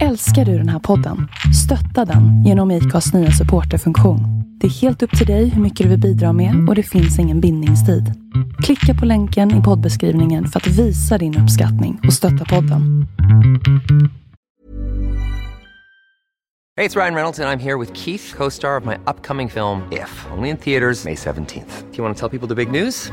Älskar du den här podden? Stötta den genom IKAs nya supporterfunktion. Det är helt upp till dig hur mycket du vill bidra med och det finns ingen bindningstid. Klicka på länken i poddbeskrivningen för att visa din uppskattning och stötta podden. Hej, det är Ryan Reynolds och jag är här med Keith, co-star of my upcoming film If, only in theaters May 17th. Do you want to tell people the big news?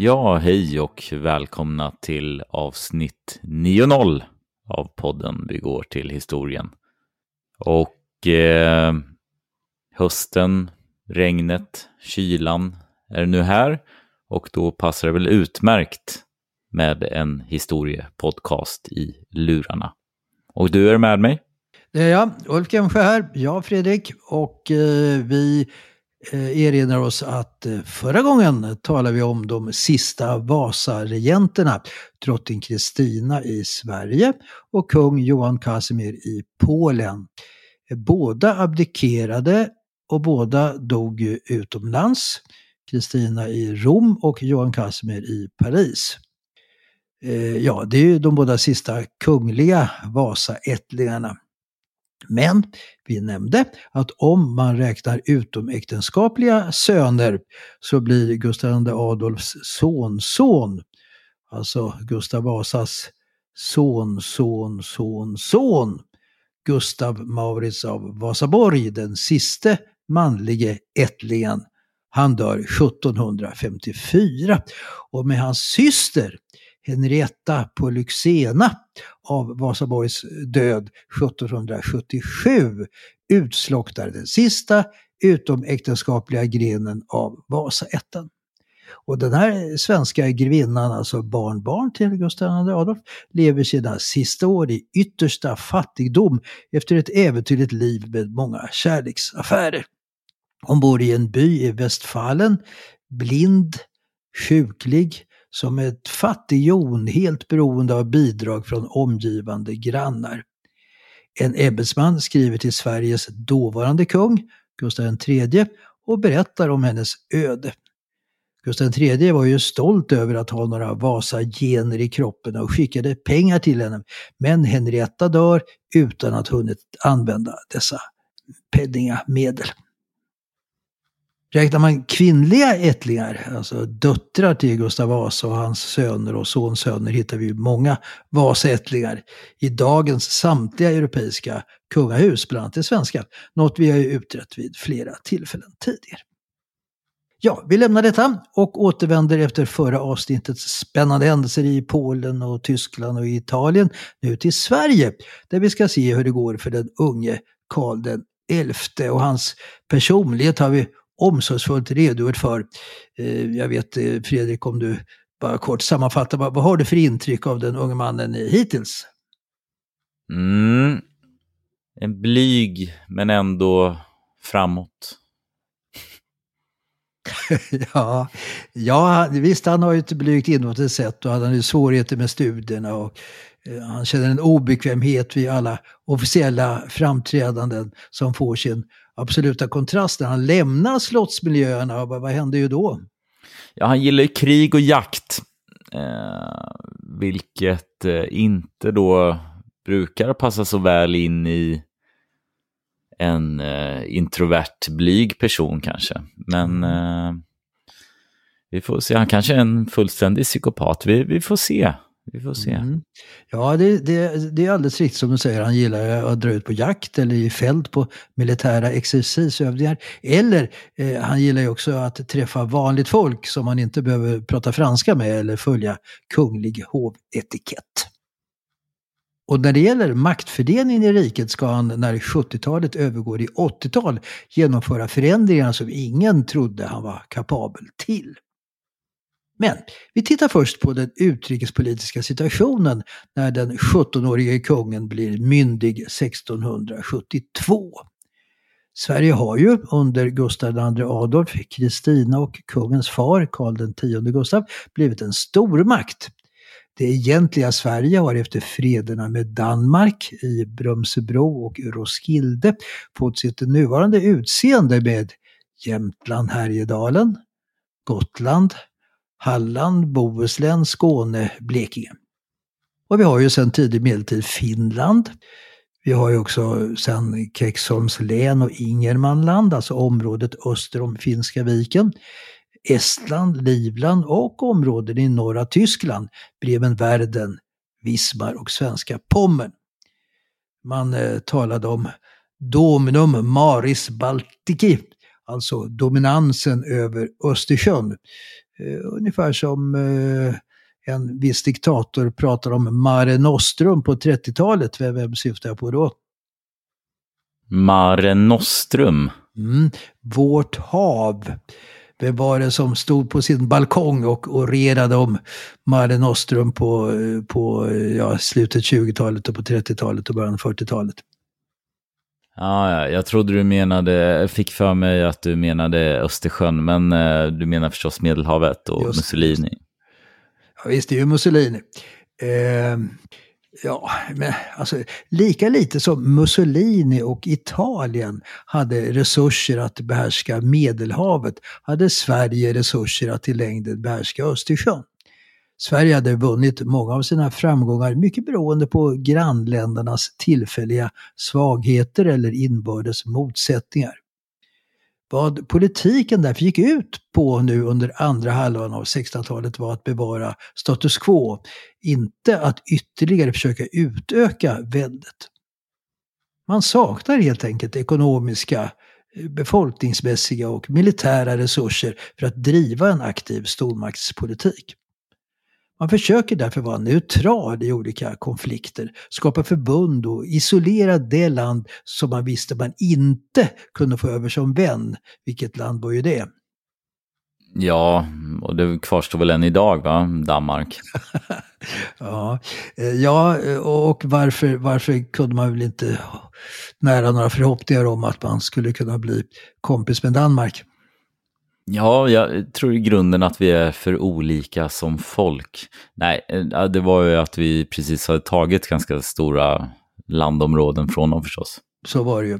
Ja, hej och välkomna till avsnitt 9.0 av podden Vi går till historien. Och eh, hösten, regnet, kylan är nu här och då passar det väl utmärkt med en historiepodcast i lurarna. Och du är med mig? Eh, det är jag, Ulf Gemsjö här, jag Fredrik och eh, vi Eh, erinrar oss att eh, förra gången talade vi om de sista Vasaregenterna, drottning Kristina i Sverige och kung Johan Casimir i Polen. Eh, båda abdikerade och båda dog utomlands. Kristina i Rom och Johan Casimir i Paris. Ja, det är ju de båda sista kungliga Vasaättlingarna. Men vi nämnde att om man räknar utomäktenskapliga söner så blir Gustav II Adolfs sonson, alltså Gustav Vasas son, son, son, son, Gustav Maurits av Vasaborg, den siste manlige ättlingen. Han dör 1754 och med hans syster Henrietta på Lyxena av Vasaborgs död 1777 utslocknar den sista utomäktenskapliga grenen av Vasaätten. Och den här svenska grevinnan, alltså barnbarn till Gustav II Adolf, lever sina sista år i yttersta fattigdom efter ett äventyrligt liv med många kärleksaffärer. Hon bor i en by i Westfalen, blind, sjuklig, som ett fattighjon helt beroende av bidrag från omgivande grannar. En ämbetsman skriver till Sveriges dåvarande kung, Gustav III, och berättar om hennes öde. Gustav III var ju stolt över att ha några Vasa-gener i kroppen och skickade pengar till henne. Men Henrietta dör utan att hunnit använda dessa penningamedel. Räknar man kvinnliga ättlingar, alltså döttrar till Gustav Vasa och hans söner och sonsöner, hittar vi många Vasaättlingar i dagens samtliga europeiska kungahus, bland annat det svenska. Något vi har ju utrett vid flera tillfällen tidigare. Ja, vi lämnar detta och återvänder efter förra avsnittets spännande händelser i Polen och Tyskland och Italien nu till Sverige, där vi ska se hur det går för den unge Karl XI och hans personlighet har vi omsorgsfullt redogjort för. Eh, jag vet eh, Fredrik, om du bara kort sammanfattar, vad, har du för intryck av den unge mannen hittills? Mm. En blyg men ändå framåt. ja, ja, visst han har ju ett blygt inåtsätt och han har ju svårigheter med studierna och eh, han känner en obekvämhet vid alla officiella framträdanden som får sin absoluta kontrast när han lämnar slottsmiljöerna. Vad, vad händer ju då? Ja, han gillar ju krig och jakt. Eh, vilket eh, inte då brukar passa så väl in i en eh, introvert, blyg person kanske. Men mm. eh, vi får se, han kanske är en fullständig psykopat. Vi, vi får se. Vi får se. Mm. Ja, det, det, det är alldeles riktigt som du säger. Han gillar att dra ut på jakt eller i fält på militära exercisövningar. Eller eh, han gillar ju också att träffa vanligt folk som man inte behöver prata franska med eller följa kunglig hovetikett. Och när det gäller maktfördelningen i riket ska han när 70-talet övergår i 80-tal genomföra förändringar som ingen trodde han var kapabel till. Men vi tittar först på den utrikespolitiska situationen när den 17-årige kungen blir myndig 1672. Sverige har ju under Gustav II Adolf, Kristina och kungens far Karl X Gustav blivit en stormakt. Det egentliga Sverige har efter frederna med Danmark i Brömsebro och Roskilde fått sitt nuvarande utseende med Jämtland, Härjedalen, Gotland, Halland, Bohuslän, Skåne, Blekinge. Och vi har ju sedan tidig medeltid Finland. Vi har ju också sedan Kexholms län och Ingermanland, alltså området öster om Finska viken. Estland, Livland och områden i norra Tyskland, Bremen-Verden, Wismar och svenska Pommern. Man eh, talade om Dominum Maris Baltici, alltså dominansen över Östersjön. Eh, ungefär som eh, en viss diktator pratar om Mare Nostrum på 30-talet. Vem, vem syftar jag på då? Mare Nostrum? Mm, vårt hav. Vem var det som stod på sin balkong och orerade om Mare Nostrum på, eh, på ja, slutet 20-talet och på 30-talet och början 40-talet? Ja, jag trodde du menade, fick för mig att du menade Östersjön, men eh, du menar förstås Medelhavet och just, Mussolini. Just. Ja, visst, det är ju Mussolini. Eh, ja, men alltså, lika lite som Mussolini och Italien hade resurser att behärska Medelhavet, hade Sverige resurser att i längden behärska Östersjön. Sverige hade vunnit många av sina framgångar mycket beroende på grannländernas tillfälliga svagheter eller inbördes motsättningar. Vad politiken därför gick ut på nu under andra halvan av 1600-talet var att bevara status quo, inte att ytterligare försöka utöka väldet. Man saknar helt enkelt ekonomiska, eh, befolkningsmässiga och militära resurser för att driva en aktiv stormaktspolitik. Man försöker därför vara neutral i olika konflikter, skapa förbund och isolera det land som man visste man inte kunde få över som vän. Vilket land var ju det? Ja, och det kvarstår väl än idag, va? Danmark. ja, eh, ja, och varför, varför kunde man väl inte nära några förhoppningar om att man skulle kunna bli kompis med Danmark? Ja, jag tror i grunden att vi är för olika som folk. Nej, eh, det var ju att vi precis hade tagit ganska stora landområden från dem förstås. Så var det ju.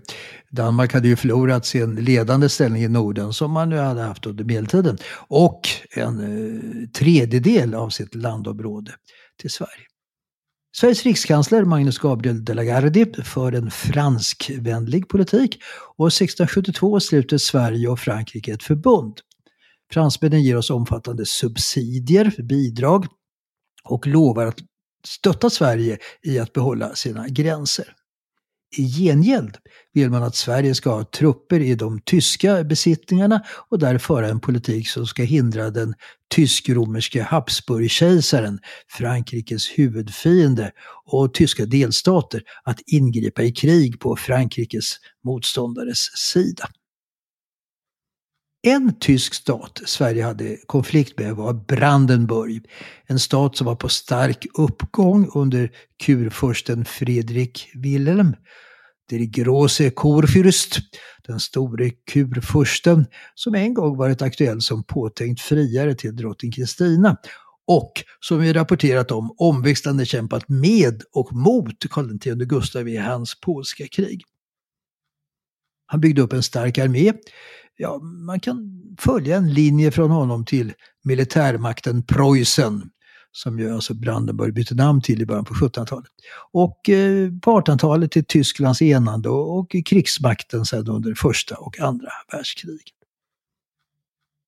Danmark hade ju förlorat sin ledande ställning i Norden som man nu hade haft under medeltiden. Och en eh, tredjedel av sitt landområde till Sverige. Sveriges rikskansler Magnus Gabriel de la Gardie för en franskvänlig politik och 1672 sluter Sverige och Frankrike ett förbund. Fransmännen ger oss omfattande subsidier, bidrag och lovar att stötta Sverige i att behålla sina gränser. I gengäld vill man att Sverige ska ha trupper i de tyska besittningarna och där föra en politik som ska hindra den tysk-romerske Habsburgkejsaren, Frankrikes huvudfiende, och tyska delstater att ingripa i krig på Frankrikes motståndares sida. En tysk stat Sverige hade konflikt med var Brandenburg. En stat som var på stark uppgång under kurfursten Fredrik Wilhelm. Der große Kurfürst, den store kurfursten, som en gång varit aktuell som påtänkt friare till drottning Kristina och som vi rapporterat om omväxlande kämpat med och mot Karl X Gustav i hans polska krig. Han byggde upp en stark armé. Ja, man kan följa en linje från honom till militärmakten Preussen som ju alltså Brandenburg bytte namn till i början på 1700-talet. Och eh, på 1800-talet till Tysklands enande och, och krigsmakten sedan under första och andra världskriget.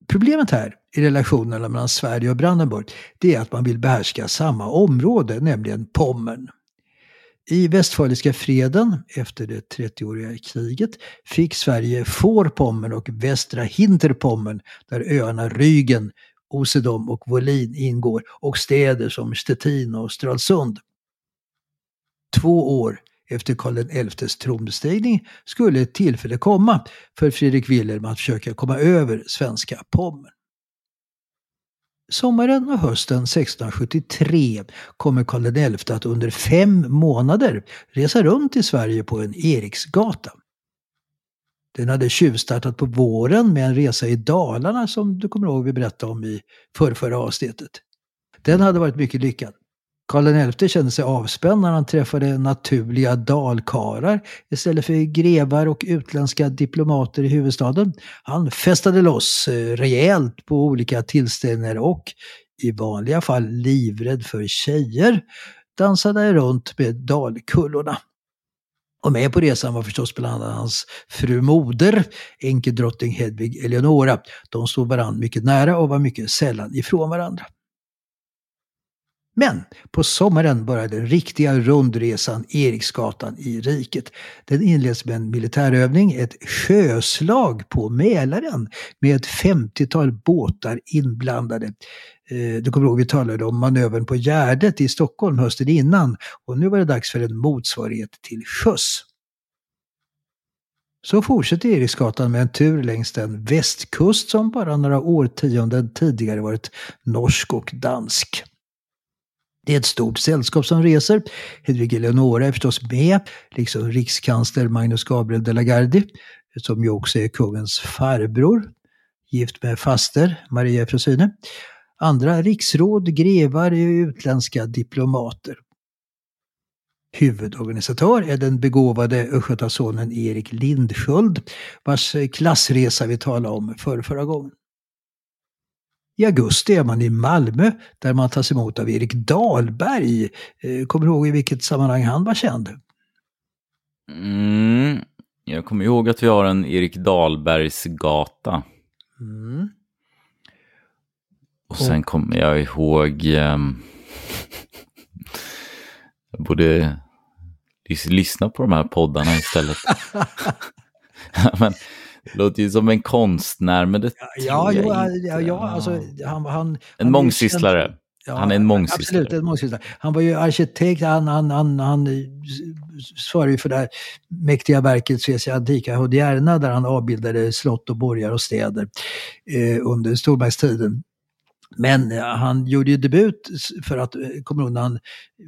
Problemet här i relationerna mellan Sverige och Brandenburg, det är att man vill behärska samma område, nämligen Pommern. I västfaliska freden efter det 30-åriga kriget fick Sverige Vorpommern och Västra Hinterpommern där öarna Rügen, Osedom och Wolin ingår och städer som Stettin och Stralsund. Två år efter Karl XIs tronbestigning skulle ett tillfälle komma för Fredrik Wilhelm att försöka komma över svenska Pommern. Sommaren och hösten 1673 kommer Karl XI att under fem månader resa runt i Sverige på en Eriksgata. Den hade tjuvstartat på våren med en resa i Dalarna som du kommer ihåg vi berättade om i förrförra avsnittet. Den hade varit mycket lyckad. Karl XI kände sig avspänd när han träffade naturliga dalkarar istället för grevar och utländska diplomater i huvudstaden. Han festade loss eh, rejält på olika tillställningar och, i vanliga fall livrädd för tjejer, dansade runt med dalkullorna. Och med på resan var förstås bland annat hans fru moder, enkedrottning Hedvig Eleonora. De stod varandra mycket nära och var mycket sällan ifrån varandra. Men på sommaren börjar den riktiga rundresan Eriksgatan i riket. Den inleds med en militärövning, ett sjöslag på Mälaren med ett 50-tal båtar inblandade. Eh, du kommer ihåg vi talade om manövern på Gärdet i Stockholm hösten innan och nu var det dags för en motsvarighet till sjöss. Så fortsätter Eriksgatan med en tur längs den västkust som bara några årtionden tidigare varit norsk och dansk. Det är ett stort sällskap som reser. Hedvig Eleonora är förstås med, liksom rikskansler Magnus Gabriel de la Gardie, som ju också är kungens farbror, gift med faster Maria Frosyne. Andra riksråd, grevar och utländska diplomater. Huvudorganisatör är den begåvade östgötasonen Erik Lindsköld, vars klassresa vi talade om för förra gången. I augusti är man i Malmö där man tas emot av Erik Dahlberg. Eh, kommer du ihåg i vilket sammanhang han var känd? Mm, jag kommer ihåg att vi har en Erik Dahlbergs gata. Mm. Och sen kommer jag ihåg... Um, jag borde lyssna på de här poddarna istället. Men, låter ju som en konstnär, men det ja, jag inte. Ja, ja, alltså, han, han, en han mångsysslare. Ja, han är en mångsysslare. Absolut, en mångsysslare. Han var ju arkitekt, han, han, han, han svarade ju för det här mäktiga verket Svecia Antica Hodierna där han avbildade slott och borgar och städer eh, under stormaktstiden. Men eh, han gjorde ju debut för att, eh, kommer ihåg han,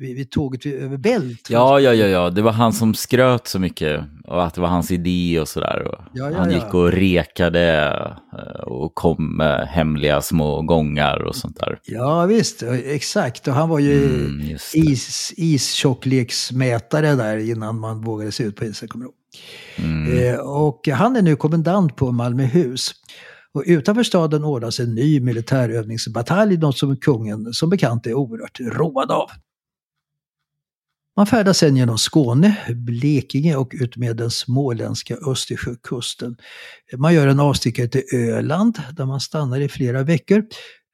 vid, tåget över Bält? Ja, ja, ja, ja, det var han som skröt så mycket och att det var hans idé och sådär. Ja, ja, han gick ja. och rekade eh, och kom med hemliga små gångar och sånt där. Ja, visst, exakt. Och han var ju mm, is, istjockleksmätare där innan man vågade se ut på isen, kommer du ihåg. Mm. Eh, och han är nu kommendant på Malmöhus. Och utanför staden ordnas en ny militärövningsbatalj, något som kungen som bekant är oerhört road av. Man färdas sedan genom Skåne, Blekinge och ut med den småländska Östersjökusten. Man gör en avstickare till Öland där man stannar i flera veckor.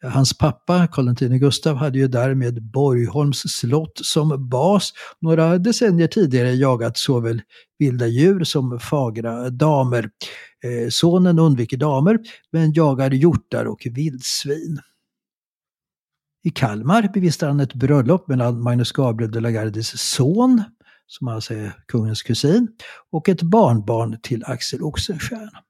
Hans pappa, Karl X Gustav, hade ju därmed Borgholms slott som bas. Några decennier tidigare jagat såväl vilda djur som fagra damer. Eh, sonen undviker damer, men jagar hjortar och vildsvin. I Kalmar bevistar han ett bröllop mellan Magnus Gabriel de la Gardes son, som alltså är kungens kusin, och ett barnbarn till Axel Oxenstierna.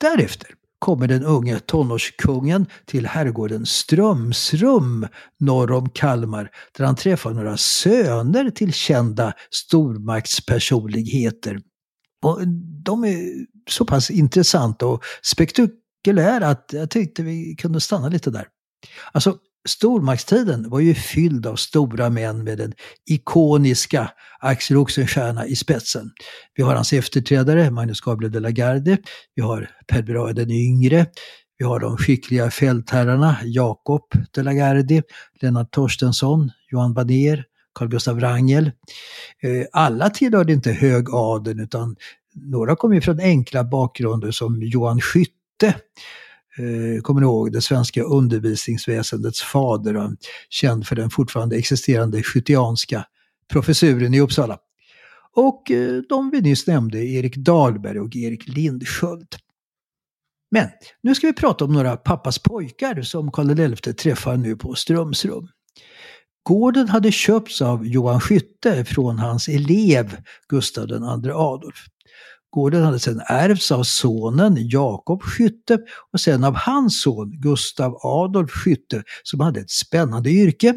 Därefter kommer den unge tonårskungen till herrgården Strömsrum norr om Kalmar där han träffar några söner till kända stormaktspersonligheter. Och de är så pass intressanta och spektakulära att jag tyckte vi kunde stanna lite där. Alltså, stormaktstiden var ju fylld av stora män med den ikoniska Axel Oxenstierna i spetsen. Vi har hans efterträdare Magnus Gabriel de la Garde, vi har Per Brahe den yngre, vi har de skickliga fältherrarna Jakob de la Garde, Lennart Torstensson, Johan Banér, Carl Gustav Wrangel. Eh, alla tillhörde inte hög adeln utan några kom ju från enkla bakgrunder som Johan Skytte eh, kommer ni ihåg, det svenska undervisningsväsendets fader och känd för den fortfarande existerande skyttianska professuren i Uppsala. Och eh, de vi nyss nämnde, Erik Dahlberg och Erik Lindsköld. Men nu ska vi prata om några pappas pojkar som Karl XI träffar nu på Strömsrum. Gården hade köpts av Johan Skytte från hans elev Gustav II Adolf. Gården hade sedan ärvts av sonen Jakob Skytte och sen av hans son Gustav Adolf Skytte som hade ett spännande yrke.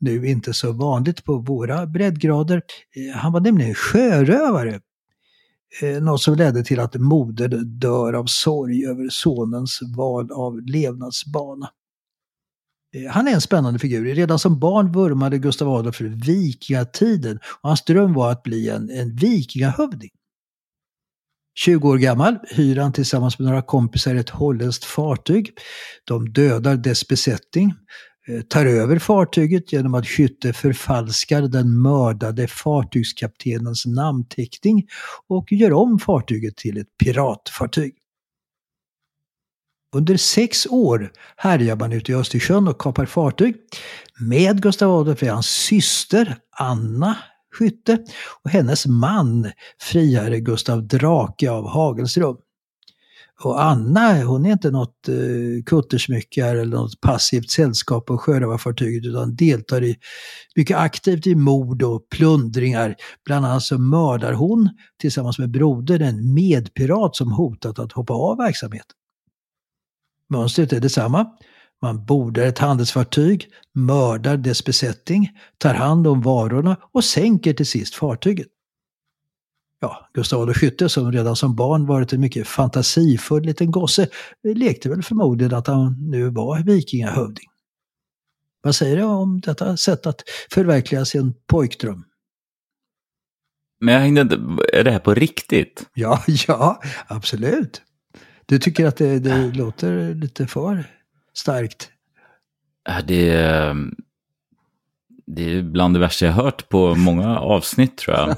Nu inte så vanligt på våra breddgrader. Eh, han var nämligen sjörövare. Eh, något som ledde till att modern dör av sorg över sonens val av levnadsbana. Eh, han är en spännande figur. Redan som barn vurmade Gustav Adolf för vikingatiden och hans dröm var att bli en, en vikingahövding. 20 år gammal hyr han tillsammans med några kompisar ett holländskt fartyg. De dödar dess besättning, eh, tar över fartyget genom att Skytte förfalskar den mördade fartygskaptenens namnteckning och gör om fartyget till ett piratfartyg. Under sex år härjar man ute i Östersjön och kapar fartyg. Med Gustav Adolf är hans syster Anna skytte och hennes man, friherre Gustav Drake av Hagelsrum. Och Anna, hon är inte något eh, kuttersmyckare eller något passivt sällskap på sjörövarfartyget utan deltar i, mycket aktivt i mord och plundringar. Bland annat så mördar hon tillsammans med brodern en medpirat som hotat att hoppa av verksamheten. Mönstret är detsamma. Man bordar ett handelsfartyg, mördar dess besättning, tar hand om varorna och sänker till sist fartyget. Ja, Gustav Adolf Skytte som redan som barn varit en mycket fantasifull liten gosse lekte väl förmodligen att han nu var vikingahövding. Vad säger du om detta sätt att förverkliga sin pojkdröm? Men jag hängde inte, är det här på riktigt? Ja, ja, absolut. Du tycker att det, det låter lite för starkt? Det är, det är bland det värsta jag hört på många avsnitt tror jag.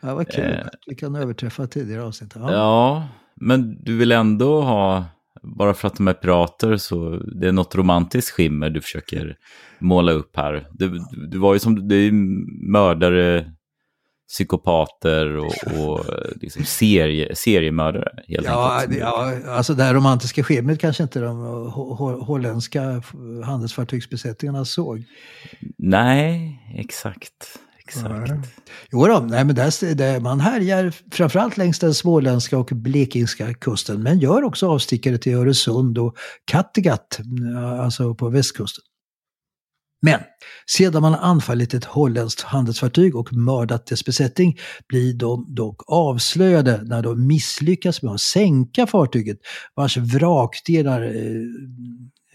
ja, vad kul. Eh, Vi kan överträffa tidigare avsnitt. Ja. ja, men du vill ändå ha, bara för att de är pirater, så det är något romantiskt skimmer du försöker måla upp här. Du, du var ju som, du är mördare, psykopater och, och liksom serie, seriemördare. Helt ja, enkelt. ja, alltså det här romantiska skimmet kanske inte de holländska handelsfartygsbesättningarna såg. Nej, exakt. Exakt. Ja. Jo då, nej, men där, där man härjar framförallt längs den småländska och blekingska kusten, men gör också avstickare till Öresund och Kattegatt, alltså på västkusten. Men sedan man anfallit ett holländskt handelsfartyg och mördat dess besättning blir de dock avslöjade när de misslyckas med att sänka fartyget vars vrakdelar eh,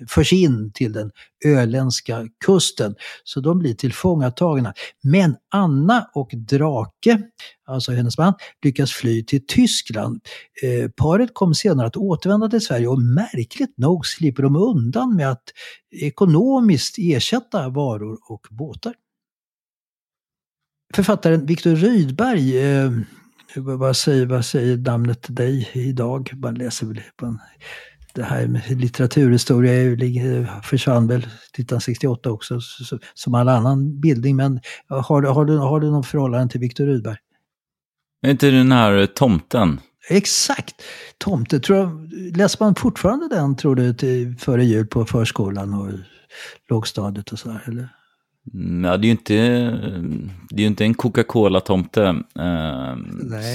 förs in till den öländska kusten. Så de blir tillfångatagna. Men Anna och Drake, alltså hennes man, lyckas fly till Tyskland. Eh, paret kom senare att återvända till Sverige och märkligt nog slipper de undan med att ekonomiskt ersätta varor och båtar. Författaren Viktor Rydberg eh, vad säger, vad säger namnet dig idag? Man läser väl man det här med litteraturhistoria försvann väl 1968 också, som all annan bildning. Men har, har, du, har du något förhållande till Viktor Rydberg? Är inte den här tomten? Exakt! Tomte, tror jag, läser man fortfarande den tror du till, före jul på förskolan och lågstadiet och så här, eller? Mm, Ja, det är ju inte, det är inte en Coca-Cola-tomte eh,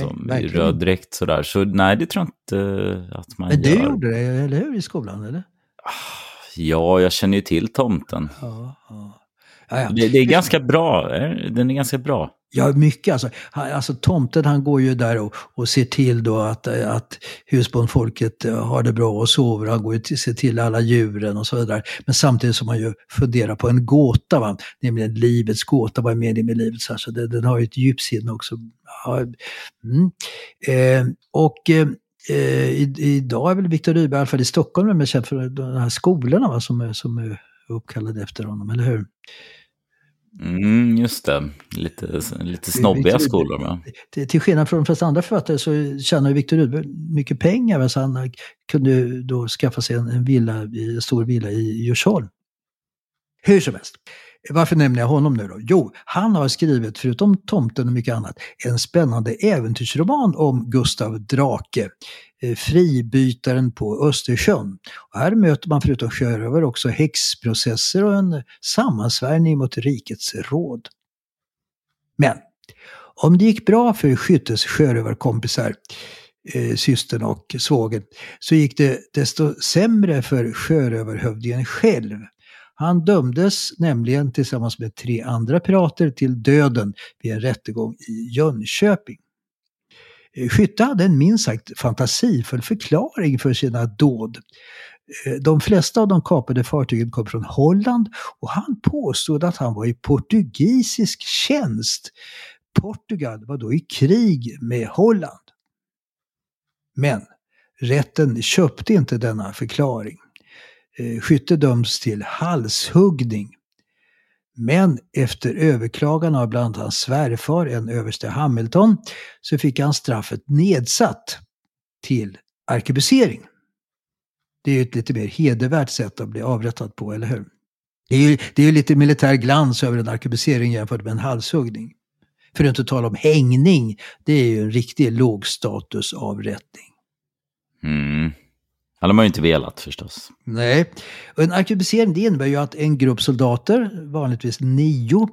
som verkligen röd dräkt sådär. Så nej, det tror jag inte att man Men du gör. gjorde det, eller hur, i skolan? Eller? Ja, jag känner ju till tomten. Ja, ja. Ja. Det, det är ganska bra. eh, Den är ganska bra. Ja, mycket alltså. Han, alltså tomten han går ju där och, och ser till då att, att husbondfolket eh, har det bra och sover. Han går ju till, ser till alla djuren och så vidare. Men samtidigt som man ju funderar på en gåta, va? nämligen livets gåta. Vad är meningen med livet? Så, här, så det, den har ju ett djupsinne också. Ja, mm. eh, och eh, eh, i, idag är väl Viktor Rydberg, i alla fall i Stockholm, men känd för de här skolorna va? Som, som är uppkallade efter honom, eller hur? Mm, just det. Lite, lite snobbiga skolor. Va? Till, till skillnad från de flesta andra författare så tjänar ju Viktor Rydberg mycket pengar. va, Så han kunde då skaffa sig en, villa, en stor villa i Djursholm. Hur som helst. Varför nämner jag honom nu då? Jo, han har skrivit, förutom Tomten och mycket annat, en spännande äventyrsroman om Gustav Drake, eh, Eh, fribytaren på Östersjön. Och här möter man förutom sjörövare också häxprocesser och en sammansvärjning mot rikets råd. Men om det gick bra för Skyttes sjörövarkompisar, eh, systern och svågen, så gick det desto sämre för sjörövarhövdingen själv. Han dömdes nämligen tillsammans med tre andra pirater till döden vid en rättegång i Jönköping. Eh, skytte hade en minst sagt fantasifull förklaring för sina dåd. Eh, de flesta av de kapade fartygen kom från Holland och han påstod att han var i portugisisk tjänst. Portugal var då i krig med Holland. Men rätten köpte inte denna förklaring. Eh, skytte döms till halshuggning. Men efter överklagan av bland annat hans svärfar, en överste Hamilton, så fick han straffet nedsatt till arkebusering. Det är ju ett lite mer hedervärt sätt att bli avrättad på, eller hur? Det är ju, det är ju lite militär glans över en arkebusering jämfört med en halshuggning. För att inte tala om hängning, det är ju en riktig lågstatusavrättning. Mm hade man ju inte velat förstås. Nej. En arkebusering innebär ju att en grupp soldater, vanligtvis nio,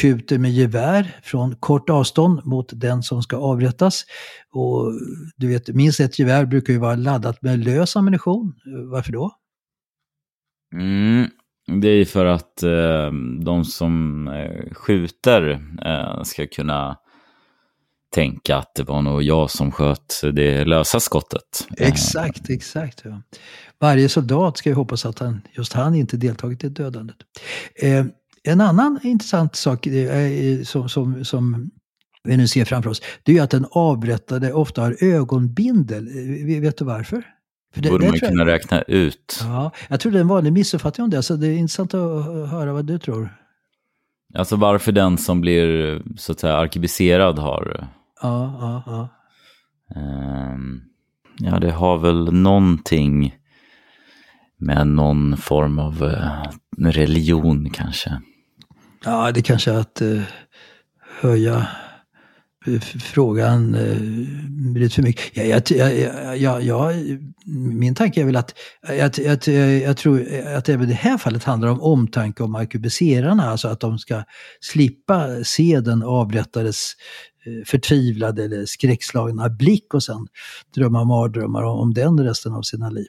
skjuter med gevär från kort avstånd mot den som ska avrättas. Och du vet, minst ett gevär brukar ju vara laddat med lös ammunition. Varför då? Mm. Det är ju för att eh, de som eh, skjuter eh, ska kunna tänka att det var nog jag som sköt det lösa skottet. Eh, Exakt, exakt. Ja. Varje soldat ska ju hoppas att han, just han inte deltagit i dödandet. Eh, en annan intressant sak eh, som, som, som vi nu ser framför oss, det är ju att den avrättade ofta har ögonbindel. Eh, Vet du varför? För det, borde man tror jag- kunna räkna ut. Ja, jag tror det är en vanlig missuppfattning om det, så det är intressant att höra vad du tror. Alltså varför den som blir så att säga arkebuserad har... Ja, ja, ja. ehm, ja, det har väl någonting med någon form av eh, religion kanske. Ja, det kanske är att eh, höja frågan eh, lite för mycket. Jag, jag, jag, jag, min tanke är väl att jag, jag, jag tror att även i det här fallet handlar om omtanke om arkebuserarna, alltså att de ska slippa se den avrättades eh, förtvivlade eller skräckslagna blick och sen drömma mardrömmar om, om den resten av sina liv.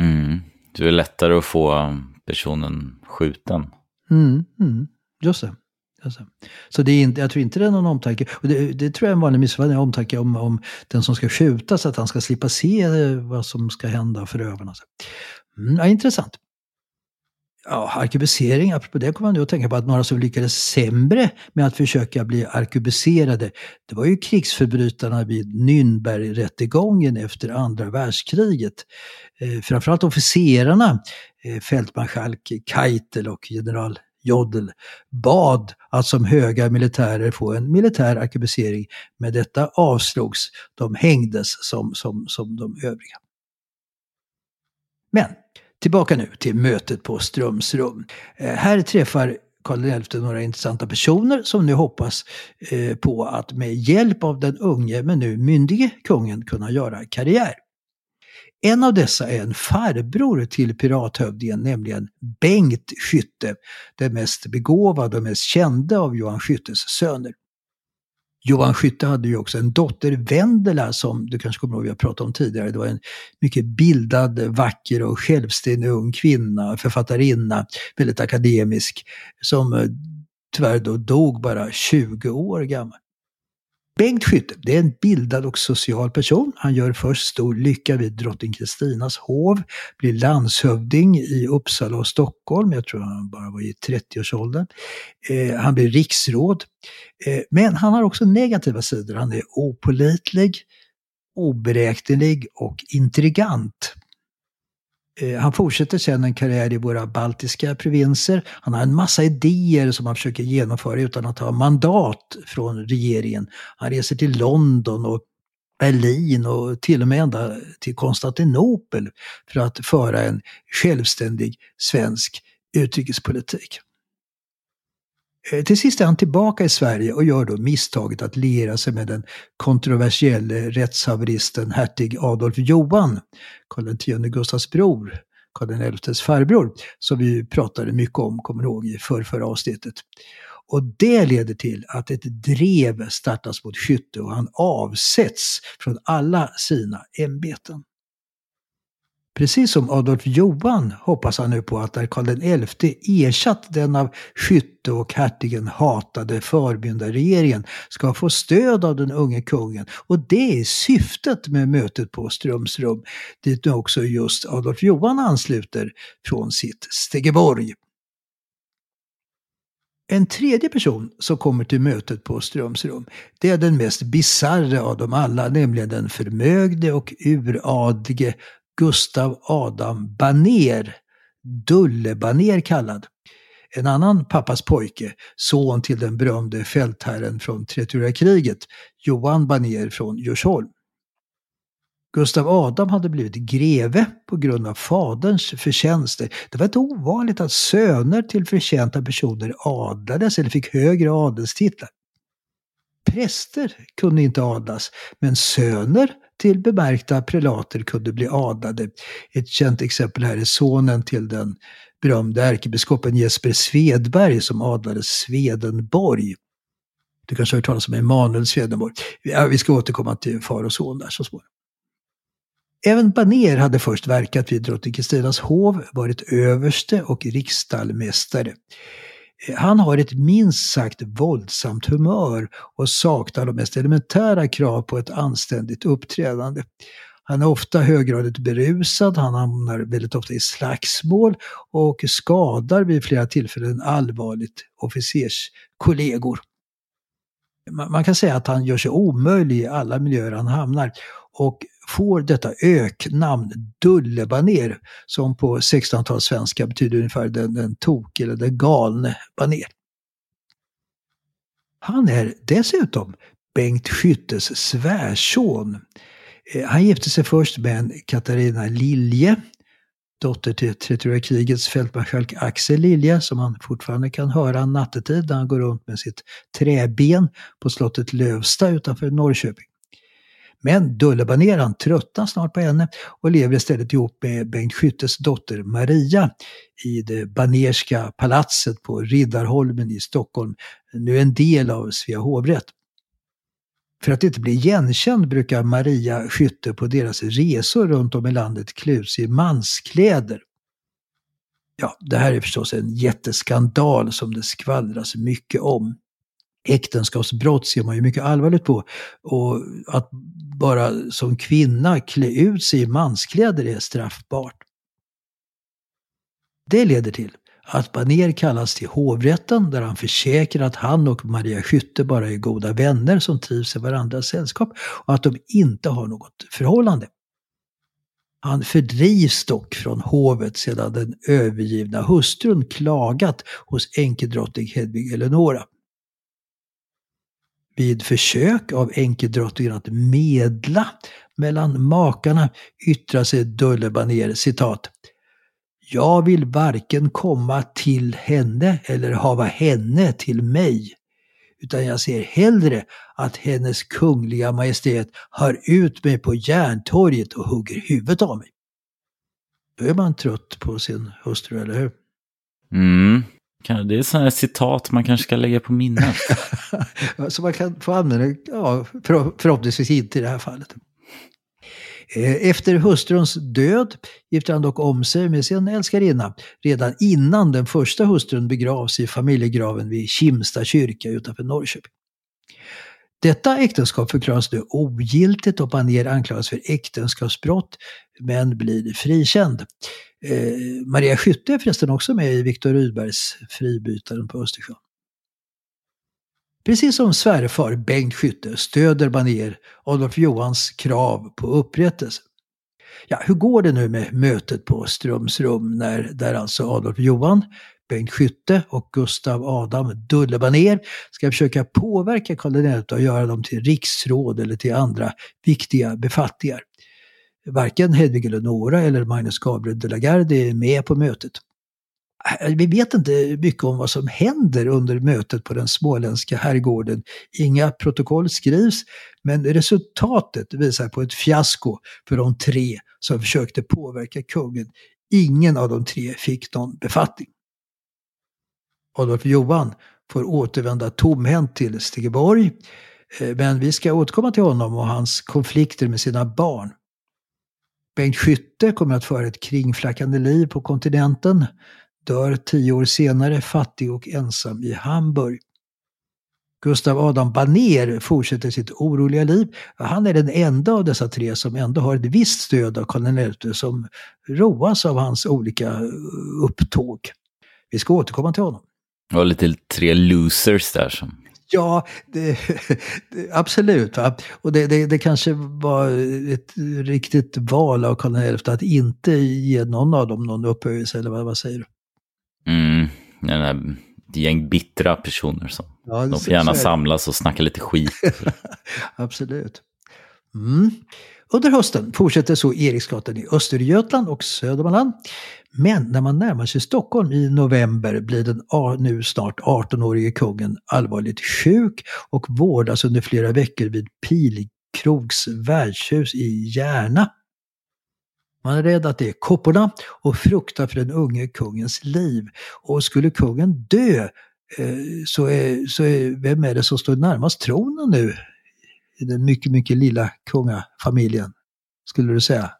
Mm. Det är lättare att få personen skjuten. Mm, mm, just det. Alltså. Så det är inte, jag tror inte det är någon omtanke. Och det, det tror jag är en vanlig missuppfattning, omtanke om, om den som ska skjutas, att han ska slippa se eh, vad som ska hända förövarna. Mm, ja, intressant. Ja, arkebusering, apropå det kommer man nu att tänka på att några som lyckades sämre med att försöka bli arkebuserade, det var ju krigsförbrytarna vid Nürnbergrättegången efter andra världskriget. Eh, framförallt officerarna, eh, fältmarskalk Keitel och general Jodl, bad att som höga militärer få en militär arkebusering, men detta avslogs. De hängdes som, som, som de övriga. Men tillbaka nu till mötet på Strömsrum. Eh, här träffar Karl XI några intressanta personer som nu hoppas eh, på att med hjälp av den unge men nu myndige kungen kunna göra karriär. En av dessa är en farbror till pirathövdingen, nämligen Bengt Skytte, den mest begåvade och mest kände av Johan Skyttes söner. Johan Skytte hade ju också en dotter, Vendela, som du kanske kommer ihåg vi har pratat om tidigare. Det var en mycket bildad, vacker och självständig ung kvinna, författarinna, väldigt akademisk, som eh, tyvärr då dog bara 20 år gammal. Bengt Skytte, det är en bildad och social person. Han gör först stor lycka vid drottning Kristinas hov, blir landshövding i Uppsala och Stockholm. Jag tror han bara var i 30-årsåldern. Eh, han blir riksråd. Eh, men han har också negativa sidor. Han är opolitlig, oberäknelig och intrigant. Eh, han fortsätter sedan en karriär i våra baltiska provinser. Han har en massa idéer som han försöker genomföra utan att ha mandat från regeringen. Han reser till London och Berlin och till och med ända till Konstantinopel för att föra en självständig svensk utrikespolitik. Eh, till sist är han tillbaka i Sverige och gör då misstaget att liera sig med den kontroversielle rättshaveristen hertig Adolf Johan, Karl X Gustavs bror, Karl XIs farbror, som vi pratade mycket om, kommer ihåg, i förrförra avsnittet. Och det leder till att ett drev startas mot Skytte och han avsätts från alla sina ämbeten. Precis som Adolf Johan hoppas han nu på att när Karl XI ersatt den av Skytte och hertigen hatade förmyndarregeringen ska få stöd av den unge kungen. Och det är syftet med mötet på Strömsrum, dit nu också just Adolf Johan ansluter från sitt Stegeborg. En tredje person som kommer till mötet på Strömsrum, det är den mest bisarre av dem alla, nämligen den förmögne och uradlige Gustav Adam Baner, Dulle Baner kallad. En annan pappas pojke, son till den berömde fältherren från Trettioåriga kriget, Johan Baner från Djursholm. Gustav Adam hade blivit greve på grund av faderns förtjänster. Det var inte ovanligt att söner till förtjänta personer adlades eller fick högre adelstitlar. Präster kunde inte adlas, men söner till bemärkta prelater kunde bli adlade. Ett känt exempel här är sonen till den berömde ärkebiskopen Jesper Svedberg som adlades Swedenborg. Du kanske har hört talas om Emanuel Swedenborg. Ja, vi ska återkomma till far och son där så småningom. Även Baner hade först verkat vid drottning Kristinas hov, varit överste och riksstallmästare. Han har ett minst sagt våldsamt humör och saknar de mest elementära krav på ett anständigt uppträdande. Han är ofta höggradigt berusad, han hamnar väldigt ofta i slagsmål och skadar vid flera tillfällen allvarligt officerskollegor. Man kan säga att han gör sig omöjlig i alla miljöer han hamnar. Och får detta öknamn Dullebaner som på 1600 svenska betyder ungefär den, den tok eller den galne baner. Han är dessutom Bengt Skyttes svärson. Eh, han gifte sig först med en Katarina Lilje, dotter till 30 krigets fältmarskalk Axel Lilje, som man fortfarande kan höra nattetid när han går runt med sitt träben på slottet Lövsta utanför Norrköping. Men Dulle tröttnar snart på henne och lever istället ihop med Bengt Skyttes dotter Maria i det Banerska palatset på Riddarholmen i Stockholm, nu en del av Svea hovrätt. För att inte bli igenkänd brukar Maria Skytte på deras resor runt om i landet klä ut sig i manskläder. Ja, det här är förstås en jätteskandal som det skvallras mycket om äktenskapsbrott ser man ju mycket allvarligt på. Och att bara som kvinna klä ut sig i manskläder är straffbart. Det leder till att Baner kallas till hovrätten där han försäkrar att han och Maria Skytte bara är goda vänner som trivs i varandras sällskap och att de inte har något förhållande. Han fördrivs dock från hovet sedan den övergivna hustrun klagat hos enkedrottning Hedvig Eleonora vid försök av änkedrottningen att medla mellan makarna yttrar sig Dullebaner citat. Jag vill varken komma till henne eller hava henne till mig. utan jag ser hellre att hennes kungliga majestät har ut mig på Järntorget och hugger huvudet av mig. Då är man trött på sin hustru, eller hur? Mm. Det är sådana citat man kanske ska lägga på minnet. Så man kan få använda, ja, förhoppningsvis inte i det här fallet. Eh, efter hustruns död gifte han dock om sig med sin älskarinna redan innan den första hustrun begravs i familjegraven vid Kimsta kyrka utanför Norrköping. Detta äktenskap förklaras nu ogiltigt och Banér anklagas för äktenskapsbrott men blir frikänd. Eh, Maria Skytte är förresten också med i Viktor Rydbergs Fribytaren på Östersjön. Precis som svärfar Bengt Skytte stöder Banér Adolf Johans krav på upprättelse. Ja, hur går det nu med mötet på Strömsrum när där alltså Adolf Johan, Bengt Skytte och Gustav Adam Dullebaner ska försöka påverka Karl XI och göra dem till riksråd eller till andra viktiga befattningar. Varken Hedvig Eleonora eller Magnus Gabriel de la Garde är med på mötet. Äh, vi vet inte mycket om vad som händer under mötet på den småländska herrgården. Inga protokoll skrivs, men resultatet visar på ett fiasko för de tre som försökte påverka kungen. Ingen av de tre fick någon befattning. Adolf Johan får återvända tomhänt till Stegeborg, eh, men vi ska återkomma till honom och hans konflikter med sina barn. Bengt Skytte kommer att föra ett kringflackande liv på kontinenten dör tio år senare fattig och ensam i Hamburg. Gustav Adam Baner fortsätter sitt oroliga liv. Han är den enda av dessa tre som ändå har ett visst stöd av Karl XI som roas av hans olika upptåg. Vi ska återkomma till honom. Det var lite tre losers där som... Ja, det, absolut. Va? Och det, det, det, kanske var ett riktigt val av Karl XI att inte ge någon av dem någon upphöjelse, eller vad, vad säger du? Mm, den här, gäng bittra personer som ja, de får gärna samlas och snacka lite skit. Absolut. Mm. Under hösten fortsätter så Eriksgatan i Östergötland och Södermanland. Men när man närmar sig Stockholm i november blir den nu snart 18-årige kungen allvarligt sjuk och vårdas under flera veckor vid Pilkrogs värdshus i Järna. Man är rädd att det är kopporna och fruktar för den unge kungens liv. Och skulle kungen dö eh, så är, så är, vem är det som står närmast tronen nu? I den mycket, mycket lilla kungafamiljen, skulle du säga?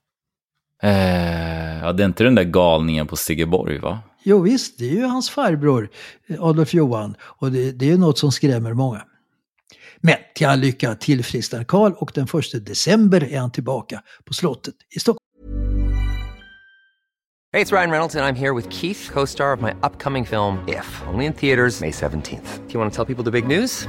Eh, ja, det är inte den där galningen på Stigeborg va? Jo visst, det är ju hans farbror Adolf Johan och det, det är ju något som skrämmer många. Men till all lycka tillfrisknar Karl och den 1 december är han tillbaka på slottet i Stockholm. Hej, det är Ryan Reynolds och jag är här med Keith, co-star of my upcoming film If, only in theaters May 17th. Do you want to tell people the big news?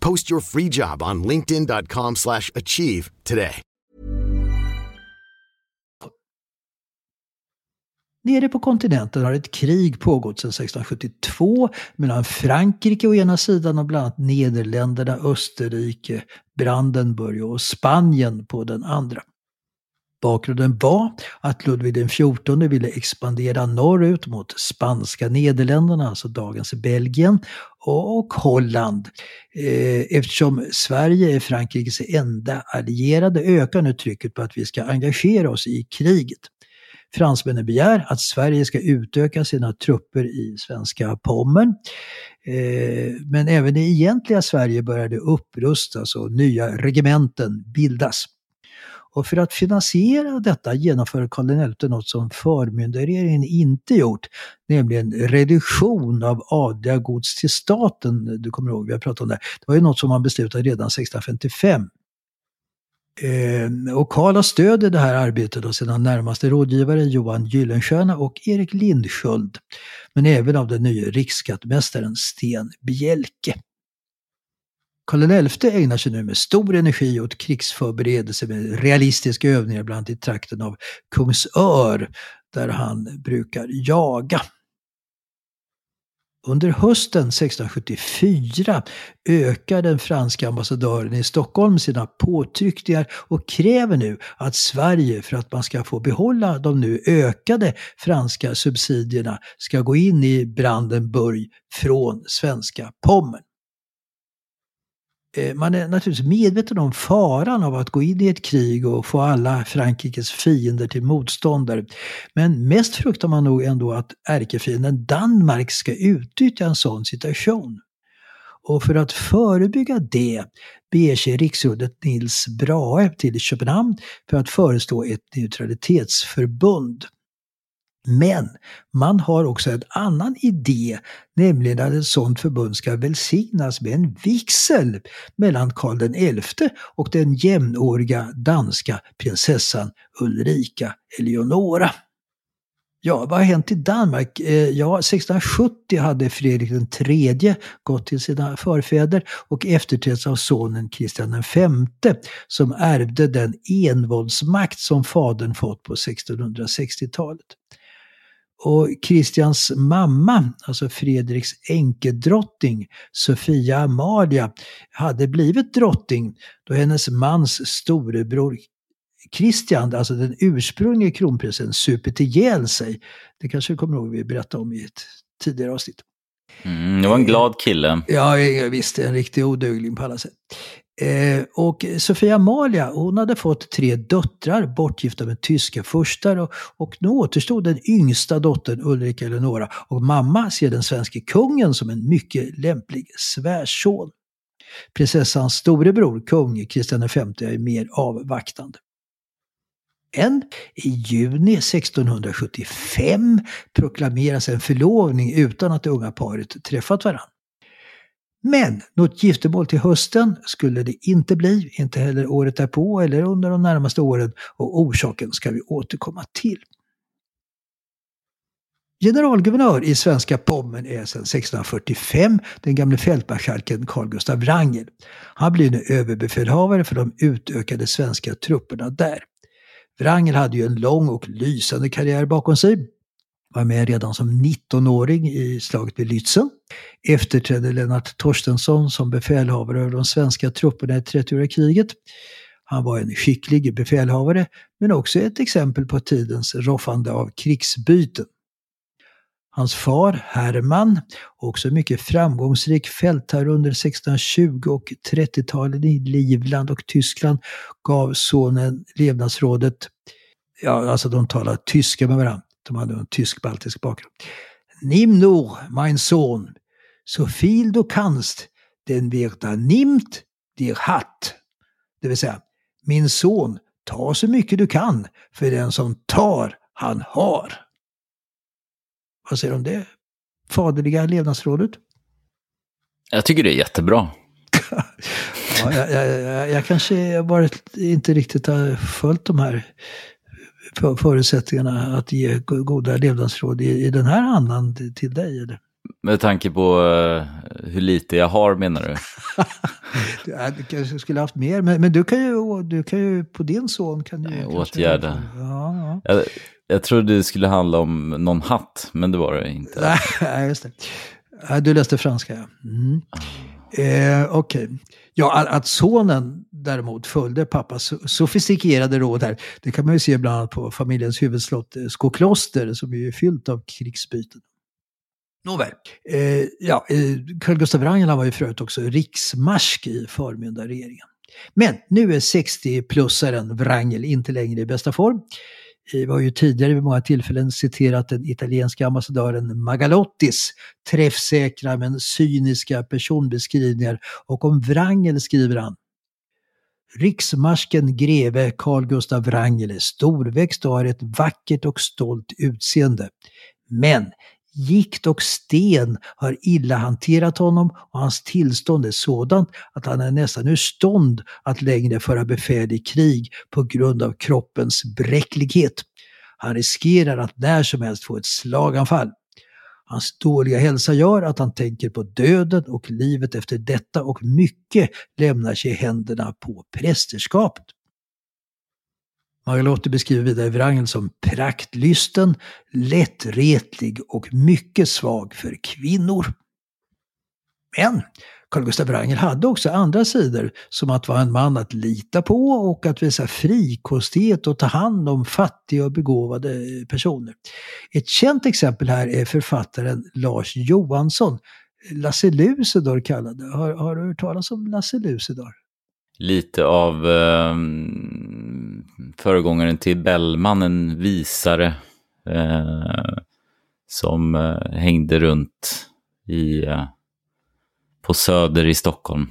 Post your free job on linkedin.com slash achieve today. Nere på kontinenten har ett krig pågått sedan 1672 mellan Frankrike å ena sidan och bland annat Nederländerna, Österrike, Brandenburg och Spanien på den andra. Bakgrunden var att Ludvig XIV ville expandera norrut mot spanska Nederländerna, alltså dagens Belgien, och Holland. Eh, eftersom Sverige är Frankrikes enda allierade ökar nu trycket på att vi ska engagera oss i kriget. Fransmännen begär att Sverige ska utöka sina trupper i svenska Pommern. Eh, men även i egentliga Sverige började upprustas och nya regementen bildas. Och för att finansiera detta genomför Karl XI något som förmyndarregeringen inte gjort, nämligen reduktion av adliga gods till staten. Du kommer ihåg, vi har pratat om det. Det var ju något som man beslutade redan 1655. Eh, och Karl har stöd i det här arbetet av sina närmaste rådgivare Johan Gyllenstierna och Erik Lindsköld. Men även av den nya riksskattmästaren Sten Bjelke. Karl XI ägnar sig nu med stor energi åt krigsförberedelser med realistiska övningar bland annat i trakten av Kungsör där han brukar jaga. Under hösten 1674 ökar den franska ambassadören i Stockholm sina påtryckningar och kräver nu att Sverige, för att man ska få behålla de nu ökade franska subsidierna, ska gå in i Brandenburg från svenska Pommern. Eh, man är naturligtvis medveten om faran av att gå in i ett krig och få alla Frankrikes fiender till motståndare. Men mest fruktar man nog ändå att ärkefienden Danmark ska utnyttja en sån situation. Och för att förebygga det beger sig riksrådet Nils Brahe till Köpenhamn för att föreslå ett neutralitetsförbund. Men man har också en annan idé, nämligen att ett sådant förbund ska välsignas med en vigsel mellan Karl XI och den jämnåriga danska prinsessan Ulrika Eleonora. Ja, vad har hänt i Danmark? Eh, ja, 1670 hade Fredrik III gått till sina förfäder och efterträtts av sonen Kristian V som ärvde den envåldsmakt som fadern fått på 1660-talet. Och Kristians mamma, alltså Fredriks enkedrottning, Sofia Amalia, hade blivit drottning då hennes mans storebror Kristian, alltså den ursprungliga kronprinsen, supit ihjäl sig. Det kanske du kommer ihåg vi berättade om i ett tidigare avsnitt. Mm, det var en glad kille. Ja, visst, en riktig odugling på alla sätt. Eh, och Sofia Amalia, hon hade fått tre döttrar bortgifta med tyska furstar och, och nu återstod den yngsta dottern Ulrika Eleonora och mamma ser den svenske kungen som en mycket lämplig svärson. Prinsessans storebror, kung Kristian V, är mer avvaktande. Men i juni 1675 proklameras en förlovning utan att det unga paret träffat varandra. Men något giftermål till hösten skulle det inte bli, inte heller året därpå eller under de närmaste åren och orsaken ska vi återkomma till. Generalguvernör i svenska Pommern är sedan 1645 den gamle fältmarskalken Carl Gustav Wrangel. Han blir nu överbefälhavare för de utökade svenska trupperna där. Wrangel hade ju en lång och lysande karriär bakom sig var med redan som 19-åring i slaget vid Lützen. Efterträdde Lennart Torstensson som befälhavare över de svenska trupperna i 30-åriga kriget. Han var en skicklig befälhavare men också ett exempel på tidens roffande av krigsbyten. Hans far Hermann, också mycket framgångsrik fältherre under 1620 och 30-talen i Livland och Tyskland, gav sonen levnadsrådet, ja alltså de talar tyska med varandra, de hade en tysk-baltisk bakgrund. Nimm nur, mein Sohn, so viel du kannst, den wird da nimmt dir hat. Det vill säga, min son, ta så mycket du kan, för den som tar, han har. Vad säger du om det faderliga levnadsrådet? Jag tycker det är jättebra. ja, jag, jag, jag, jag kanske varit, inte riktigt har följt de här förutsättningarna att ge goda levnadsråd i, i den här andan till dig? Eller? Med tanke på uh, hur lite jag har menar du? du kanske skulle haft mer, men, men du, kan ju, du kan ju på din son kan du Nej, åtgärda. Ja, ja. Jag, jag trodde det skulle handla om någon hatt, men det var det inte. Nej, just det. Du läste franska, ja. Mm. Eh, Okej. Okay. Ja, att sonen däremot följde pappas sofistikerade råd här, det kan man ju se bland annat på familjens huvudslott eh, Skokloster som är fyllt av krigsbyten. Nåväl. Eh, ja, eh, Carl Gustaf Wrangel var ju förut också riksmarsk i förmyndarregeringen. Men nu är 60-plussaren Wrangel inte längre i bästa form. Vi har ju tidigare vid många tillfällen citerat den italienska ambassadören Magalottis träffsäkra men cyniska personbeskrivningar och om Wrangel skriver han Riksmarsken greve Carl Gustaf Wrangel är storväxt och har ett vackert och stolt utseende. Men Gikt och sten har illa hanterat honom och hans tillstånd är sådant att han är nästan ur stånd att längre föra befäl i krig på grund av kroppens bräcklighet. Han riskerar att när som helst få ett slaganfall. Hans dåliga hälsa gör att han tänker på döden och livet efter detta och mycket lämnar sig i händerna på prästerskapet. Magalotti beskriver vidare Wrangel som praktlysten, lättretlig och mycket svag för kvinnor. Men Carl Gustaf Wrangel hade också andra sidor, som att vara en man att lita på och att visa frikostighet och ta hand om fattiga och begåvade personer. Ett känt exempel här är författaren Lars Johansson, Lasse Lucidor kallade. Har, har du hört talas om Lasse Lucidor? lite av eh, föregångaren till Bellman, en visare eh, som eh, hängde runt i, eh, på Söder i Stockholm.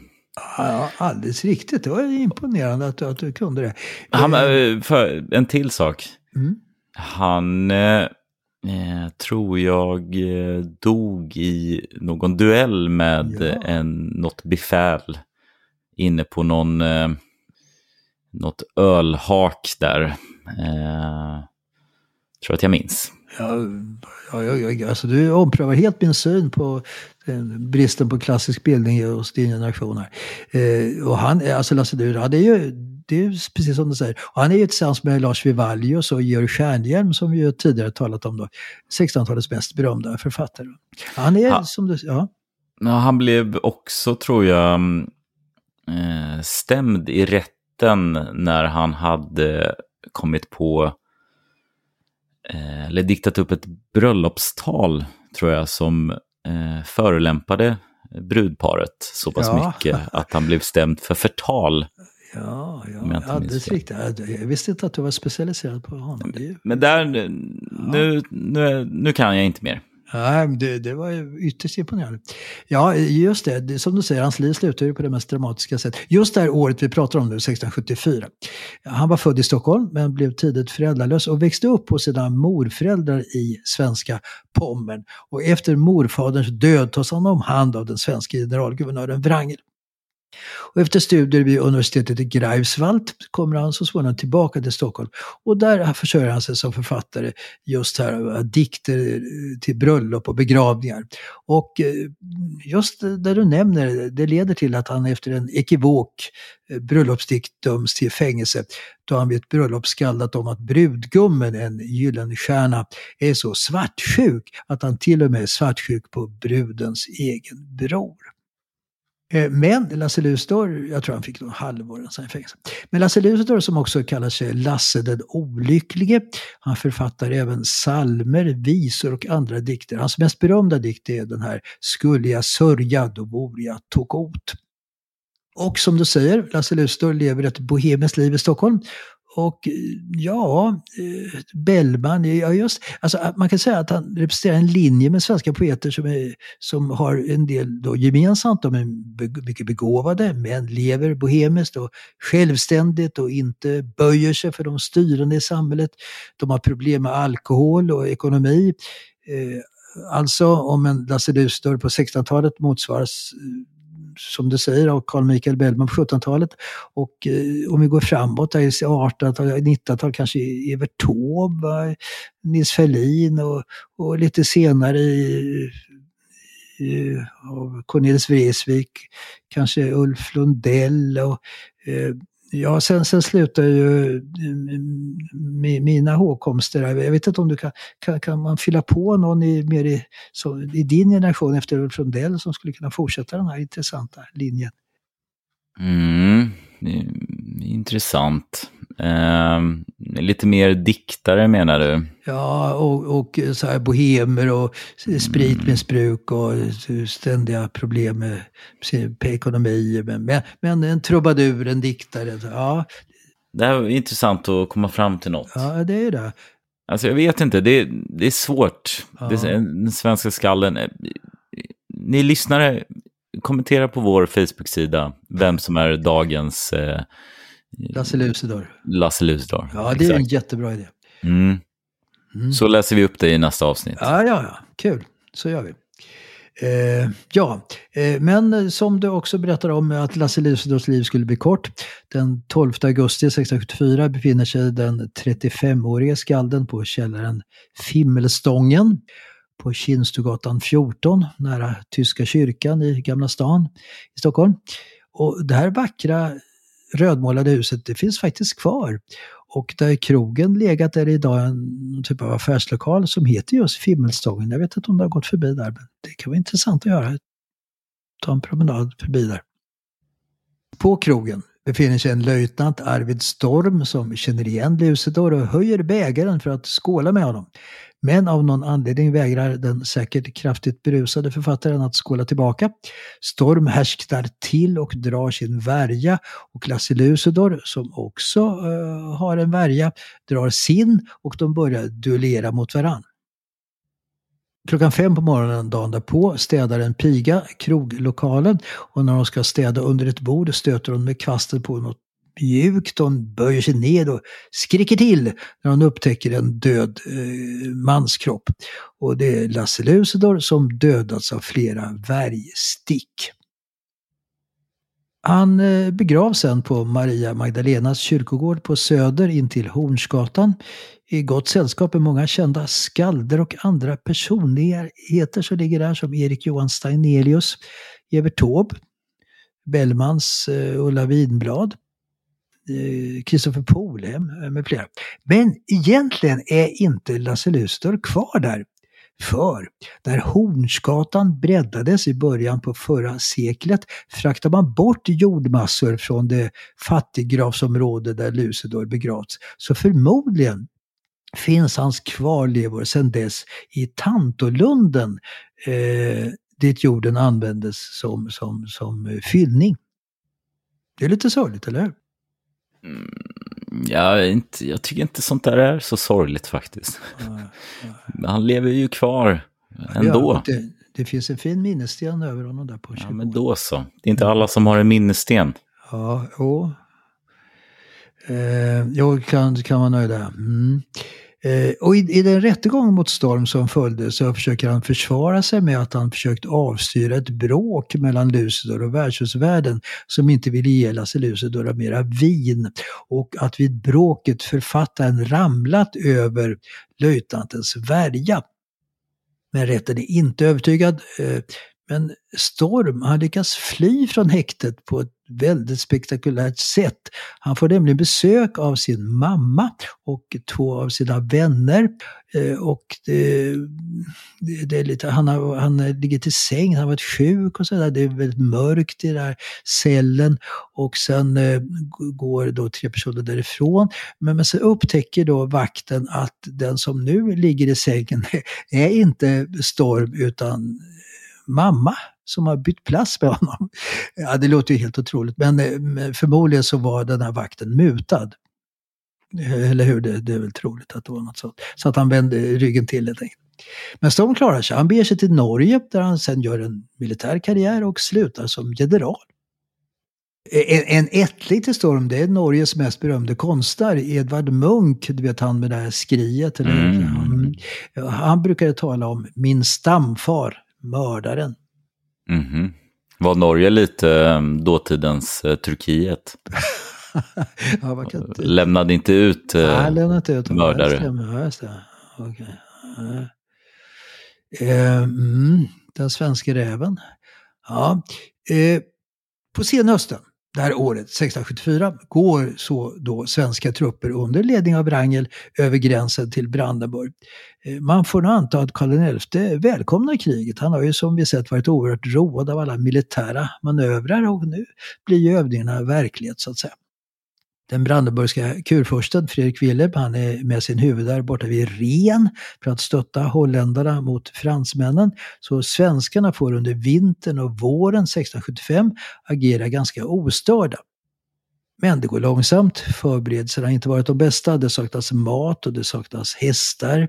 Ja, alldeles riktigt. Det var imponerande att, att du kunde det. Han, eh, för, en till sak. Mm. Han eh, tror jag dog i någon duell med ja. en, något befäl inne på någon, eh, något ölhak där. Eh, tror att jag minns. Ja, ja, ja, alltså du omprövar helt min syn på bristen på klassisk bildning hos din generation här. Eh, och han, alltså Lasse Dura, det är ju det är precis som du säger. Och han är ju tillsammans med Lars Vivallius och Georg Stjernhielm som vi ju tidigare talat om då. 1600-talets mest berömda författare. Han är ha, som du ja. ja. Han blev också, tror jag, eh, stämd i rätten när han hade kommit på, eh, eller diktat upp ett bröllopstal, tror jag, som eh, förolämpade brudparet så pass ja. mycket att han blev stämd för förtal. Ja, ja alldeles riktigt. Jag visste inte att du var specialiserad på honom. Men där, nu, nu, nu kan jag inte mer. Nej, det, det var ytterst imponerande. Ja, just det, det, som du säger, hans liv slutar ju på det mest dramatiska sätt. Just det här året vi pratar om nu, 1674. Han var född i Stockholm men blev tidigt föräldralös och växte upp hos sina morföräldrar i svenska Pommern. Och efter morfaderns död tas han om hand av den svenska generalguvernören Wrangel. Och efter studier vid universitetet i Greifswald kommer han så småningom tillbaka till Stockholm. Och där försörjer han sig som författare just här, eh, dikter eh, till bröllop och begravningar. Och eh, just det du nämner, det leder till att han efter en ekivok bröllopsdikt döms till fängelse då han vid ett bröllop skaldat om att brudgummen, en gyllenstjärna, är så svartsjuk att han till och med är svartsjuk på brudens egen bror. Eh, men Lasse Luthor, jag tror han fick någon halvår i fängelse. Men Lasse Luthor som också kallar sig Lasse den olycklige, han författar även salmer, visor och andra dikter. Hans mest berömda dikt är den här Skulle jag sörja, då vore jag tokot. Och som du säger, Lasse Luthor lever ett bohemiskt liv i Stockholm och eh, ja, eh, Bellman, ja just, alltså man kan säga att han representerar en linje med svenska poeter som, är, som har en del då gemensamt. De är mycket begåvade men lever bohemiskt och självständigt och inte böjer sig för de styrande i samhället. De har problem med alkohol och ekonomi. Eh, alltså om en Lasse Luthor på 1600-talet motsvaras som du säger, av Carl Michael Bellman på 1700-talet. Och eh, om vi går framåt, där 1800-talet, 1900-talet kanske Evert Taube, Nils Ferlin och, och lite senare i, i, av Cornelis Vreeswijk, kanske Ulf Lundell och eh, Ja, sen, sen slutar ju eh, mina hågkomster. Jag vet inte om du kan, kan, kan man fylla på någon i, mer i, så, i din generation efter Ulf Lundell som skulle kunna fortsätta den här intressanta linjen? Mm, intressant. Ehm, lite mer diktare menar du? Ja, och, och så här bohemer och spritmissbruk och ständiga problem med, med ekonomi. Men, men, en trubadur, en diktare. Ja, Det här är intressant att komma fram till något. ja det är det. Alltså jag vet inte, det, det är svårt. Ja. Det, den svenska skallen. eh, Ni lyssnare, kommentera på vår Facebook-sida vem som är dagens eh, Lasse Lucidor. Lasse Lucidor. Ja, det är en Exakt. jättebra idé. Mm. Mm. Så läser vi upp det i nästa avsnitt. Ja, ja, ja. Kul. Så gör vi. Eh, ja, eh, men som du också berättar om att Lasse Lucidors liv skulle bli kort. Den 12 augusti 1674 befinner sig den 35-årige skalden på källaren Fimmelstången på Kinstugatan 14 nära Tyska kyrkan i Gamla stan i Stockholm. Och det här vackra rödmålade huset, det finns faktiskt kvar. Och där krogen legat där är idag en typ av affärslokal som heter just Fimmelstången. Jag vet inte om du har gått förbi där, men det kan vara intressant att göra. Ta en promenad förbi där. På krogen befinner sig en löjtnant Arvid Storm som känner igen Lucidor och höjer bägaren för att skåla med honom. Men av någon anledning vägrar den säkert kraftigt berusade författaren att skåla tillbaka. Storm härsknar till och drar sin värja och Lasse Lucidor, som också uh, har en värja, drar sin och de börjar duellera mot varann. Klockan fem på morgonen dagen därpå städar en piga kroglokalen och när hon ska städa under ett bord stöter hon med kvasten på något mjukt. Hon böjer sig ned och skriker till när hon upptäcker en död eh, manskropp. Och det är Lasse Lucidor som dödats av flera värjstick. Han eh, begravs sen på Maria Magdalenas kyrkogård på Söder intill Hornsgatan i gott sällskap med många kända skalder och andra personligheter som ligger där som Erik Johan Stagnelius, Evert Taube, Bellmans eh, Ulla Winblad, Eh, Kristoffer Polhem eh, med flera. Men egentligen är inte Lasse Lucidor kvar där. För när Hornsgatan breddades i början på förra seklet fraktade man bort jordmassor från det fattiggravsområde där Lucidor begravts. Så förmodligen finns hans kvarlevor sedan dess i Tantolunden eh, dit jorden användes som, som, som fyllning. Det är lite sorgligt, eller hur? Ja, inte, jag tycker inte sånt där är så sorgligt faktiskt. Han lever ju kvar ändå. Ja, det, det finns en fin minnessten över honom där på Ja, kyrkogården. men då så. Det är inte alla som har en minnessten. Ja, jo. Eh, jo, kan, kan man nöjd där. Mm. Eh, och i, i den rättegång mot Storm som följde så försöker han försvara sig med att han försökt avstyra ett bråk mellan Lucidor och värdshusvärden som inte ville ge Lasse Lucidor mera vin. Och att vid bråket författaren ramlat över löjtnantens värja. Men rätten är inte övertygad. Eh, men Storm, han lyckas fly från häktet på ett väldigt spektakulärt sätt. Han får nämligen besök av sin mamma och två av sina vänner. Eh, och det, det, är lite, han, har, han ligger till säng, han har varit sjuk och sådär. Det är väldigt mörkt i den här cellen. Och sen eh, går då tre personer därifrån. Men, men sen upptäcker då vakten att den som nu ligger i sängen är inte Storm utan mamma som har bytt plats med honom. Ja, det låter ju helt otroligt, men eh, men förmodligen så var den här vakten mutad. Eh, Eller hur? Det, det är väl troligt att det var något sånt. Så att han vände ryggen till helt enkelt. Men Storm klarar sig. Han beger sig till Norge där han sen gör en militär karriär och slutar som general. En, en ättling till Storm, det är Norges mest berömde konstnär, Edvard Munch, du vet han med det här skriet. Eller? Mm. Ja, Han brukade tala om min stamfar, mördaren. Mhm. Var Norge lite eh, dåtidens eh, Turkiet? ja, inte... Lämnade inte ut... eh, Nej, lämna inte ut mördare. Ja, stämmer. Ja, just det. Okej. Ja. Eh, mm, den svenska räven. Ja. Eh, på senhösten det här året, 1674, går så då svenska trupper under ledning av Wrangel över gränsen till Brandenburg. Eh, man får nog anta att Karl XI välkomnar kriget. Han har ju som vi sett varit oerhört road av alla militära manövrar och nu blir ju övningarna verklighet så att säga. Den brandenburgska kurfursten Fredrik Wilhelm, han är med sin huvud där borta vid Ren för att stötta holländarna mot fransmännen. Så svenskarna får under vintern och våren 1675 agera ganska ostörda. Men det går långsamt, förberedelserna har inte varit de bästa, det saknas mat och det saknas hästar.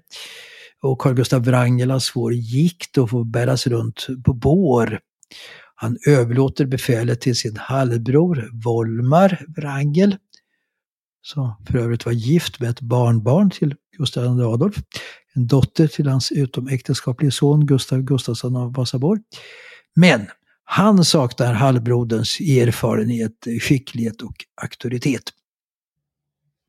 Och Carl Gustaf Wrangel har svår gikt och får bäras runt på bår. Han överlåter befälet till sin halvbror Volmar Wrangel som för övrigt var gift med ett barnbarn till Gustav II Adolf, en dotter till hans utomäktenskaplige son Gustav Gustafsson av Vasaborg. Men han saknar halvbroderns erfarenhet, skicklighet och auktoritet.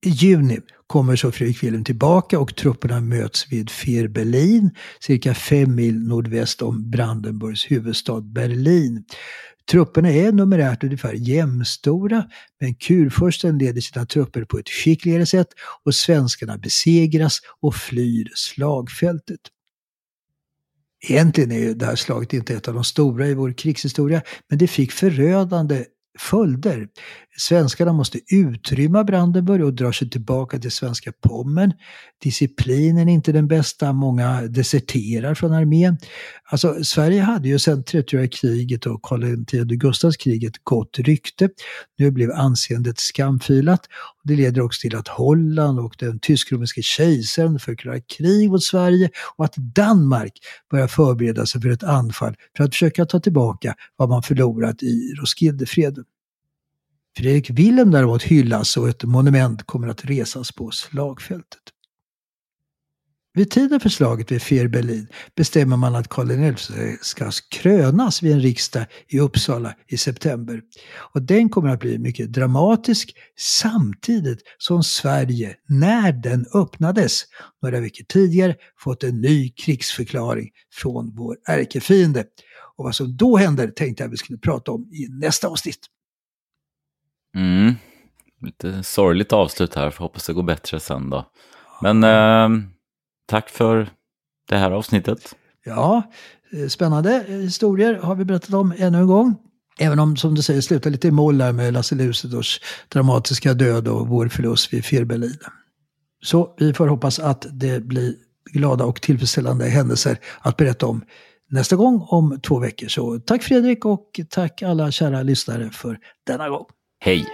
I juni kommer så Fredrik Wilhelm tillbaka och trupperna möts vid Fehrbellin, cirka fem mil nordväst om Brandenburgs huvudstad Berlin. Trupperna är numerärt ungefär jämnstora, men kurfursten leder sina trupper på ett skickligare sätt och svenskarna besegras och flyr slagfältet. Egentligen är ju det här slaget inte ett av de stora i vår krigshistoria, men det fick förödande följder. Svenskarna måste utrymma Brandenburg och dra sig tillbaka till svenska Pommern. Disciplinen är inte den bästa, många deserterar från armén. Alltså, Sverige hade ju sedan 30 kriget och Karl X Gustavs kriget gott rykte. Nu blev anseendet skamfilat. Det leder också till att Holland och den tysk-romerske kejsaren förklarar krig mot Sverige och att Danmark börjar förbereda sig för ett anfall för att försöka ta tillbaka vad man förlorat i Roskildefreden. Fredrik Wilhelm däremot hyllas och ett monument kommer att resas på slagfältet. Vid tiden för slaget vid Fehrbellin bestämmer man att Karl XI ska krönas vid en riksdag i Uppsala i september. Och den kommer att bli mycket dramatisk samtidigt som Sverige, när den öppnades några veckor tidigare, fått en ny krigsförklaring från vår ärkefiende. Och vad som då händer tänkte jag vi skulle prata om i nästa avsnitt. Mm. Lite sorgligt avslut här, för hoppas det går bättre sen då. Men eh, tack för det här avsnittet. Ja, eh, spännande historier har vi berättat om ännu en gång. Även om, som du säger, slutar lite i mål där med Lasse Lucidors dramatiska död och vår förlust vid Fehrbellin. Så vi får hoppas att det blir glada och tillfredsställande händelser att berätta om nästa gång om två veckor. Så tack Fredrik och tack alla kära lyssnare för denna gång. Hej!